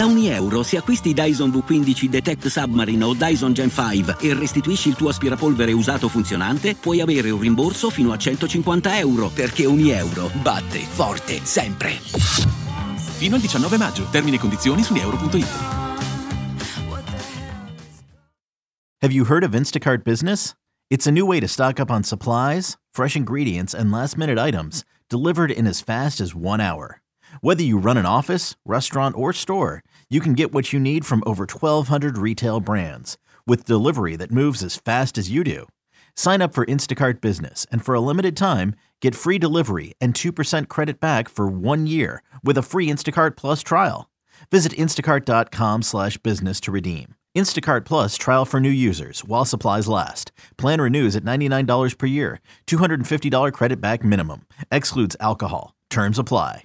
Da ogni euro, se acquisti Dyson V15 Detect Submarine o Dyson Gen 5 e restituisci il tuo aspirapolvere usato funzionante, puoi avere un rimborso fino a 150 euro, perché ogni euro batte forte sempre. Fino al 19 maggio. Termini e condizioni su euro.it. Have you heard of Instacart Business? It's a new way to stock up on supplies, fresh ingredients, and last minute items delivered in as fast as one hour. Whether you run an office, restaurant, or store, you can get what you need from over 1,200 retail brands with delivery that moves as fast as you do. Sign up for Instacart Business and for a limited time, get free delivery and 2% credit back for one year with a free Instacart Plus trial. Visit instacart.com slash business to redeem. Instacart Plus trial for new users while supplies last. Plan renews at $99 per year. $250 credit back minimum. Excludes alcohol. Terms apply.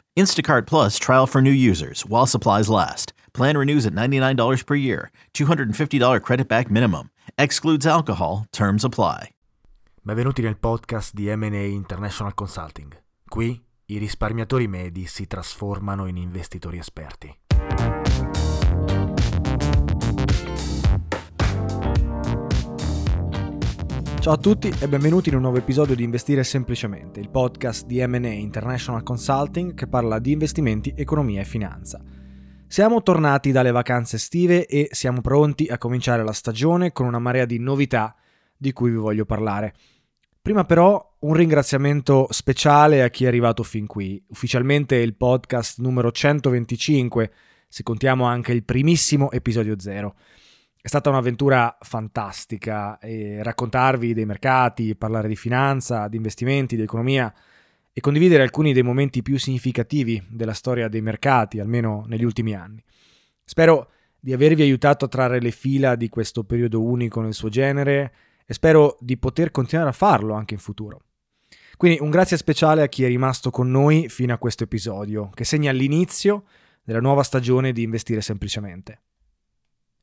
Instacart Plus trial for new users while supplies last. Plan renews at $99 per year. $250 credit back minimum. Excludes alcohol. Terms apply. Benvenuti nel podcast di M&A International Consulting. Qui i risparmiatori medi si trasformano in investitori esperti. Ciao a tutti e benvenuti in un nuovo episodio di Investire Semplicemente, il podcast di M&A International Consulting che parla di investimenti, economia e finanza. Siamo tornati dalle vacanze estive e siamo pronti a cominciare la stagione con una marea di novità di cui vi voglio parlare. Prima però un ringraziamento speciale a chi è arrivato fin qui, ufficialmente il podcast numero 125, se contiamo anche il primissimo episodio zero. È stata un'avventura fantastica e raccontarvi dei mercati, parlare di finanza, di investimenti, di economia e condividere alcuni dei momenti più significativi della storia dei mercati, almeno negli ultimi anni. Spero di avervi aiutato a trarre le fila di questo periodo unico nel suo genere e spero di poter continuare a farlo anche in futuro. Quindi un grazie speciale a chi è rimasto con noi fino a questo episodio, che segna l'inizio della nuova stagione di Investire Semplicemente.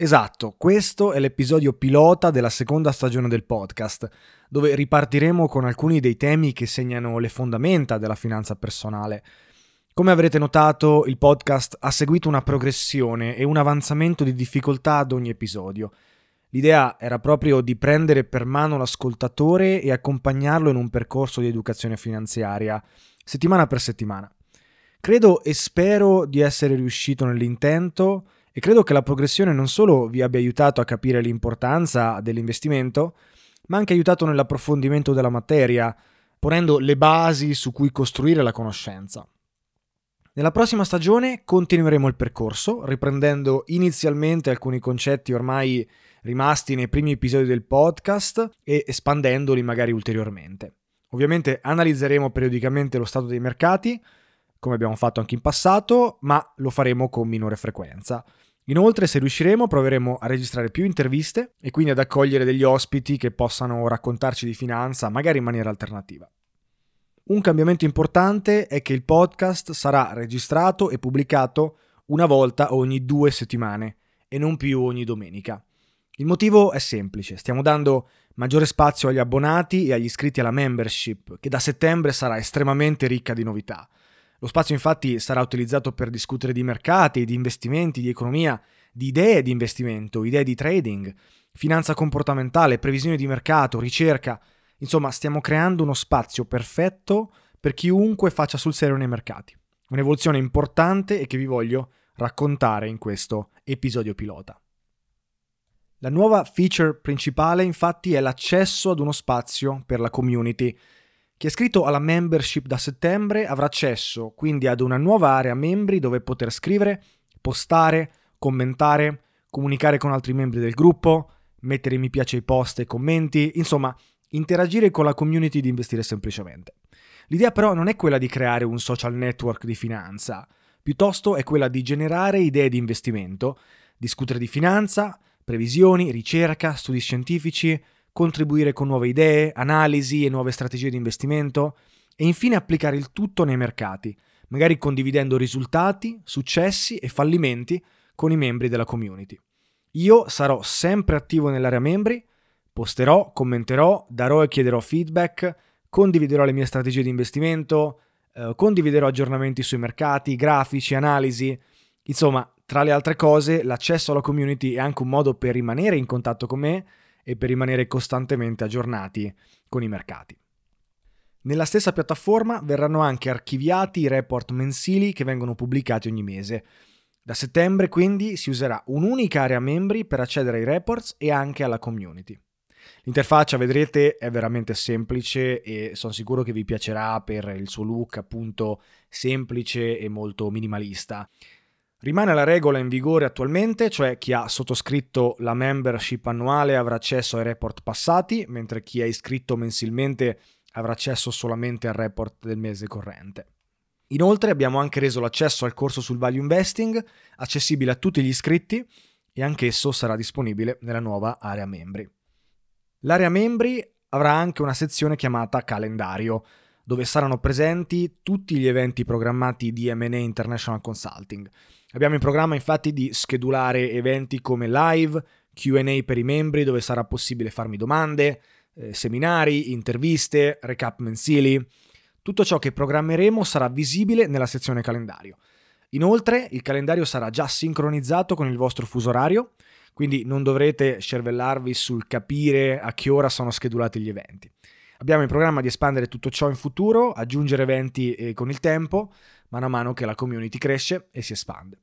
Esatto, questo è l'episodio pilota della seconda stagione del podcast, dove ripartiremo con alcuni dei temi che segnano le fondamenta della finanza personale. Come avrete notato, il podcast ha seguito una progressione e un avanzamento di difficoltà ad ogni episodio. L'idea era proprio di prendere per mano l'ascoltatore e accompagnarlo in un percorso di educazione finanziaria, settimana per settimana. Credo e spero di essere riuscito nell'intento e credo che la progressione non solo vi abbia aiutato a capire l'importanza dell'investimento, ma anche aiutato nell'approfondimento della materia, ponendo le basi su cui costruire la conoscenza. Nella prossima stagione continueremo il percorso, riprendendo inizialmente alcuni concetti ormai rimasti nei primi episodi del podcast e espandendoli magari ulteriormente. Ovviamente analizzeremo periodicamente lo stato dei mercati, come abbiamo fatto anche in passato, ma lo faremo con minore frequenza. Inoltre, se riusciremo, proveremo a registrare più interviste e quindi ad accogliere degli ospiti che possano raccontarci di finanza, magari in maniera alternativa. Un cambiamento importante è che il podcast sarà registrato e pubblicato una volta ogni due settimane e non più ogni domenica. Il motivo è semplice, stiamo dando maggiore spazio agli abbonati e agli iscritti alla membership, che da settembre sarà estremamente ricca di novità. Lo spazio infatti sarà utilizzato per discutere di mercati, di investimenti, di economia, di idee di investimento, idee di trading, finanza comportamentale, previsioni di mercato, ricerca. Insomma, stiamo creando uno spazio perfetto per chiunque faccia sul serio nei mercati. Un'evoluzione importante e che vi voglio raccontare in questo episodio pilota. La nuova feature principale infatti è l'accesso ad uno spazio per la community chi è iscritto alla membership da settembre avrà accesso quindi ad una nuova area membri dove poter scrivere, postare, commentare, comunicare con altri membri del gruppo, mettere mi piace ai post e commenti, insomma, interagire con la community di investire semplicemente. L'idea però non è quella di creare un social network di finanza, piuttosto è quella di generare idee di investimento, discutere di finanza, previsioni, ricerca, studi scientifici, contribuire con nuove idee, analisi e nuove strategie di investimento e infine applicare il tutto nei mercati, magari condividendo risultati, successi e fallimenti con i membri della community. Io sarò sempre attivo nell'area membri, posterò, commenterò, darò e chiederò feedback, condividerò le mie strategie di investimento, eh, condividerò aggiornamenti sui mercati, grafici, analisi. Insomma, tra le altre cose, l'accesso alla community è anche un modo per rimanere in contatto con me e per rimanere costantemente aggiornati con i mercati. Nella stessa piattaforma verranno anche archiviati i report mensili che vengono pubblicati ogni mese. Da settembre quindi si userà un'unica area membri per accedere ai reports e anche alla community. L'interfaccia, vedrete, è veramente semplice e sono sicuro che vi piacerà per il suo look appunto semplice e molto minimalista. Rimane la regola in vigore attualmente, cioè chi ha sottoscritto la membership annuale avrà accesso ai report passati, mentre chi è iscritto mensilmente avrà accesso solamente al report del mese corrente. Inoltre abbiamo anche reso l'accesso al corso sul value investing accessibile a tutti gli iscritti e anch'esso sarà disponibile nella nuova area membri. L'area membri avrà anche una sezione chiamata calendario, dove saranno presenti tutti gli eventi programmati di M&A International Consulting Abbiamo in programma infatti di schedulare eventi come live, QA per i membri dove sarà possibile farmi domande, eh, seminari, interviste, recap mensili. Tutto ciò che programmeremo sarà visibile nella sezione calendario. Inoltre il calendario sarà già sincronizzato con il vostro fuso orario, quindi non dovrete cervellarvi sul capire a che ora sono schedulati gli eventi. Abbiamo in programma di espandere tutto ciò in futuro, aggiungere eventi eh, con il tempo, mano a mano che la community cresce e si espande.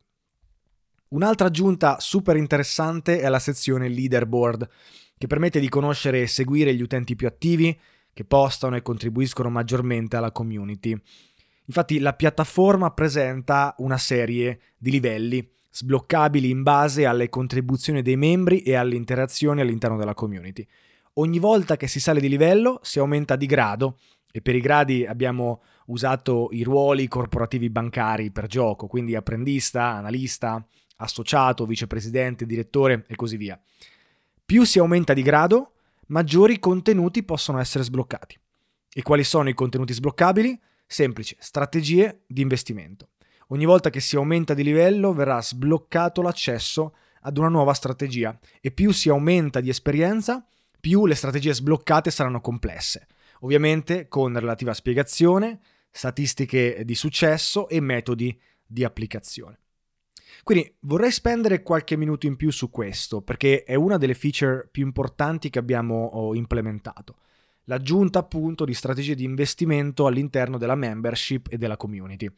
Un'altra aggiunta super interessante è la sezione leaderboard, che permette di conoscere e seguire gli utenti più attivi, che postano e contribuiscono maggiormente alla community. Infatti la piattaforma presenta una serie di livelli sbloccabili in base alle contribuzioni dei membri e alle interazioni all'interno della community. Ogni volta che si sale di livello si aumenta di grado e per i gradi abbiamo usato i ruoli corporativi bancari per gioco, quindi apprendista, analista, associato, vicepresidente, direttore e così via. Più si aumenta di grado, maggiori contenuti possono essere sbloccati. E quali sono i contenuti sbloccabili? Semplice, strategie di investimento. Ogni volta che si aumenta di livello verrà sbloccato l'accesso ad una nuova strategia e più si aumenta di esperienza, più le strategie sbloccate saranno complesse, ovviamente con relativa spiegazione, statistiche di successo e metodi di applicazione. Quindi vorrei spendere qualche minuto in più su questo, perché è una delle feature più importanti che abbiamo implementato. L'aggiunta appunto di strategie di investimento all'interno della membership e della community.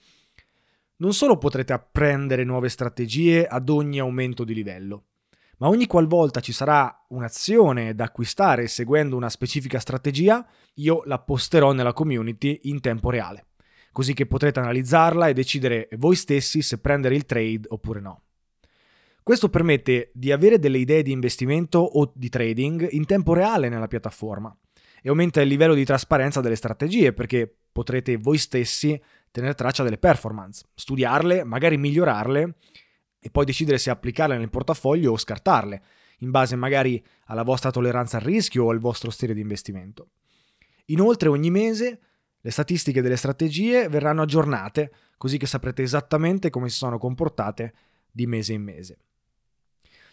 Non solo potrete apprendere nuove strategie ad ogni aumento di livello, ma ogni qualvolta ci sarà un'azione da acquistare seguendo una specifica strategia, io la posterò nella community in tempo reale, così che potrete analizzarla e decidere voi stessi se prendere il trade oppure no. Questo permette di avere delle idee di investimento o di trading in tempo reale nella piattaforma e aumenta il livello di trasparenza delle strategie perché potrete voi stessi tenere traccia delle performance, studiarle, magari migliorarle e poi decidere se applicarle nel portafoglio o scartarle, in base magari alla vostra tolleranza al rischio o al vostro stile di investimento. Inoltre ogni mese le statistiche delle strategie verranno aggiornate, così che saprete esattamente come si sono comportate di mese in mese.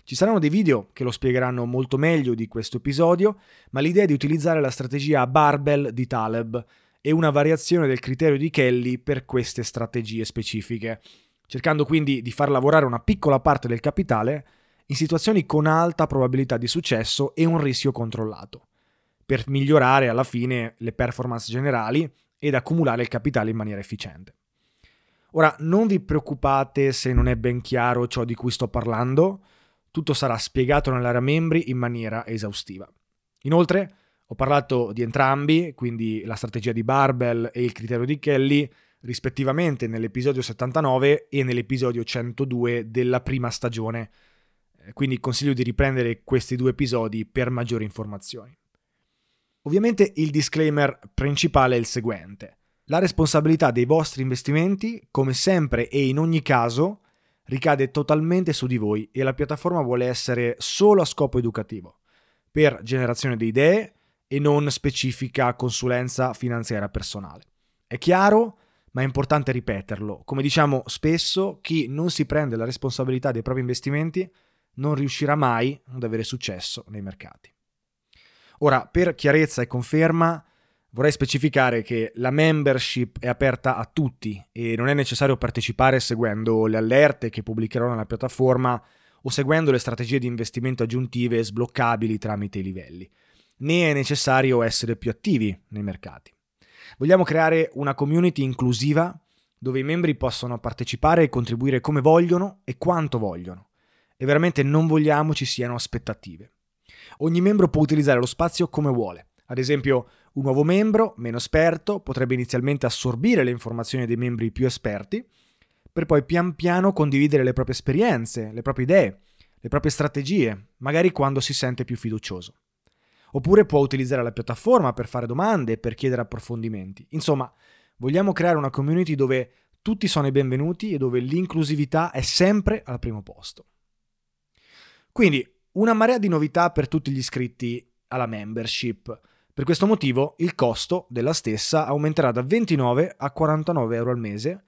Ci saranno dei video che lo spiegheranno molto meglio di questo episodio, ma l'idea è di utilizzare la strategia barbell di Taleb e una variazione del criterio di Kelly per queste strategie specifiche, cercando quindi di far lavorare una piccola parte del capitale in situazioni con alta probabilità di successo e un rischio controllato, per migliorare alla fine le performance generali ed accumulare il capitale in maniera efficiente. Ora, non vi preoccupate se non è ben chiaro ciò di cui sto parlando, tutto sarà spiegato nell'area membri in maniera esaustiva. Inoltre, ho parlato di entrambi, quindi la strategia di Barbell e il criterio di Kelly, rispettivamente nell'episodio 79 e nell'episodio 102 della prima stagione. Eh, quindi consiglio di riprendere questi due episodi per maggiori informazioni. Ovviamente il disclaimer principale è il seguente. La responsabilità dei vostri investimenti, come sempre e in ogni caso, ricade totalmente su di voi e la piattaforma vuole essere solo a scopo educativo, per generazione di idee e non specifica consulenza finanziaria personale. È chiaro, ma è importante ripeterlo. Come diciamo spesso, chi non si prende la responsabilità dei propri investimenti non riuscirà mai ad avere successo nei mercati. Ora, per chiarezza e conferma, vorrei specificare che la membership è aperta a tutti e non è necessario partecipare seguendo le allerte che pubblicherò nella piattaforma o seguendo le strategie di investimento aggiuntive sbloccabili tramite i livelli, né è necessario essere più attivi nei mercati. Vogliamo creare una community inclusiva dove i membri possono partecipare e contribuire come vogliono e quanto vogliono. E veramente non vogliamo ci siano aspettative. Ogni membro può utilizzare lo spazio come vuole. Ad esempio, un nuovo membro, meno esperto, potrebbe inizialmente assorbire le informazioni dei membri più esperti, per poi pian piano condividere le proprie esperienze, le proprie idee, le proprie strategie, magari quando si sente più fiducioso. Oppure può utilizzare la piattaforma per fare domande, per chiedere approfondimenti. Insomma, vogliamo creare una community dove tutti sono i benvenuti e dove l'inclusività è sempre al primo posto. Quindi, una marea di novità per tutti gli iscritti alla membership. Per questo motivo il costo della stessa aumenterà da 29 a 49 euro al mese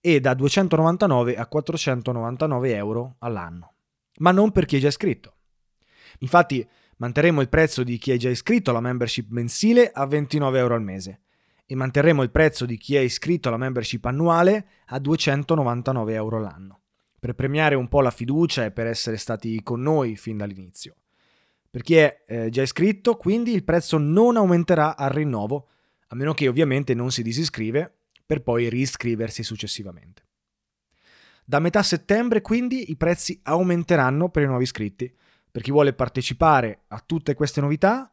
e da 299 a 499 euro all'anno. Ma non per chi è già iscritto. Infatti manterremo il prezzo di chi è già iscritto alla membership mensile a 29 euro al mese e manterremo il prezzo di chi è iscritto alla membership annuale a 299 euro all'anno per premiare un po' la fiducia e per essere stati con noi fin dall'inizio. Per chi è eh, già iscritto, quindi il prezzo non aumenterà al rinnovo, a meno che ovviamente non si disiscrive per poi riscriversi successivamente. Da metà settembre quindi i prezzi aumenteranno per i nuovi iscritti. Per chi vuole partecipare a tutte queste novità,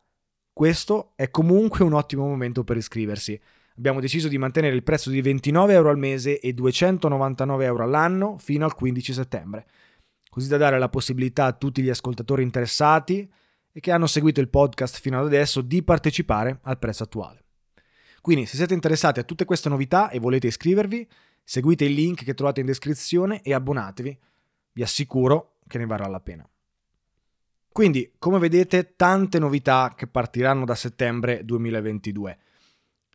questo è comunque un ottimo momento per iscriversi abbiamo deciso di mantenere il prezzo di 29 euro al mese e 299 euro all'anno fino al 15 settembre, così da dare la possibilità a tutti gli ascoltatori interessati e che hanno seguito il podcast fino ad adesso di partecipare al prezzo attuale. Quindi se siete interessati a tutte queste novità e volete iscrivervi, seguite il link che trovate in descrizione e abbonatevi. Vi assicuro che ne varrà la pena. Quindi, come vedete, tante novità che partiranno da settembre 2022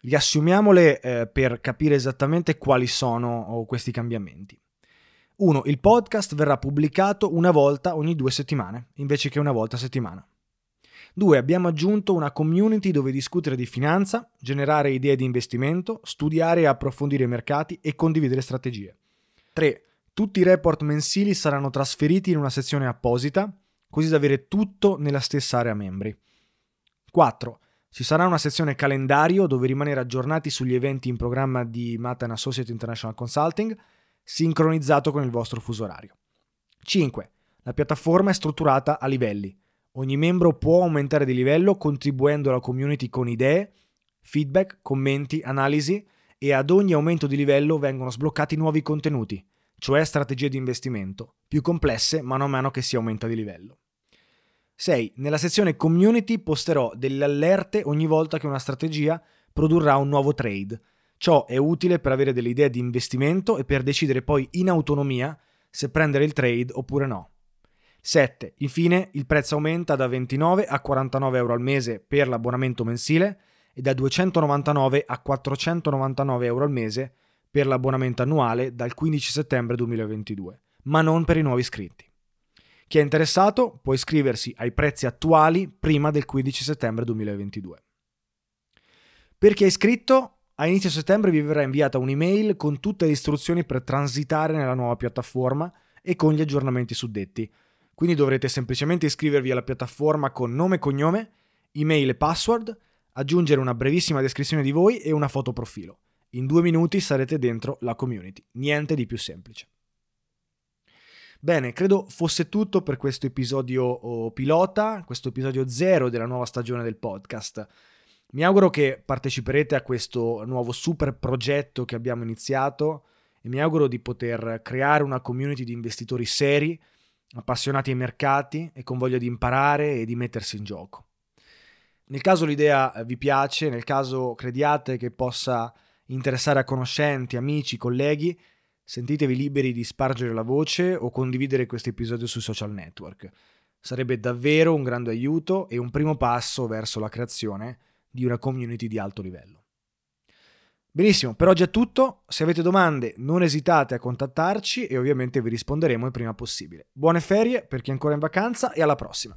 riassumiamole eh, per capire esattamente quali sono questi cambiamenti. 1. Il podcast verrà pubblicato una volta ogni due settimane, invece che una volta a settimana. 2. Abbiamo aggiunto una community dove discutere di finanza, generare idee di investimento, studiare e approfondire i mercati e condividere strategie. 3. Tutti i report mensili saranno trasferiti in una sezione apposita, così da avere tutto nella stessa area membri. 4. Ci sarà una sezione calendario dove rimanere aggiornati sugli eventi in programma di Matan Associate International Consulting, sincronizzato con il vostro fuso orario. 5. La piattaforma è strutturata a livelli. Ogni membro può aumentare di livello contribuendo alla community con idee, feedback, commenti, analisi e ad ogni aumento di livello vengono sbloccati nuovi contenuti, cioè strategie di investimento, più complesse mano a mano che si aumenta di livello. 6. Nella sezione community posterò delle allerte ogni volta che una strategia produrrà un nuovo trade. Ciò è utile per avere delle idee di investimento e per decidere poi in autonomia se prendere il trade oppure no. 7. Infine, il prezzo aumenta da 29 a 49 euro al mese per l'abbonamento mensile e da 299 a 499 euro al mese per l'abbonamento annuale dal 15 settembre 2022, ma non per i nuovi iscritti. Chi è interessato può iscriversi ai prezzi attuali prima del 15 settembre 2022. Per chi è iscritto, a inizio settembre vi verrà inviata un'email con tutte le istruzioni per transitare nella nuova piattaforma e con gli aggiornamenti suddetti. Quindi dovrete semplicemente iscrivervi alla piattaforma con nome e cognome, email e password, aggiungere una brevissima descrizione di voi e una foto profilo. In due minuti sarete dentro la community, niente di più semplice. Bene, credo fosse tutto per questo episodio pilota, questo episodio zero della nuova stagione del podcast. Mi auguro che parteciperete a questo nuovo super progetto che abbiamo iniziato e mi auguro di poter creare una community di investitori seri, appassionati ai mercati e con voglia di imparare e di mettersi in gioco. Nel caso l'idea vi piace, nel caso crediate che possa interessare a conoscenti, amici, colleghi, Sentitevi liberi di spargere la voce o condividere questo episodio sui social network. Sarebbe davvero un grande aiuto e un primo passo verso la creazione di una community di alto livello. Benissimo, per oggi è tutto. Se avete domande non esitate a contattarci e ovviamente vi risponderemo il prima possibile. Buone ferie per chi è ancora in vacanza e alla prossima.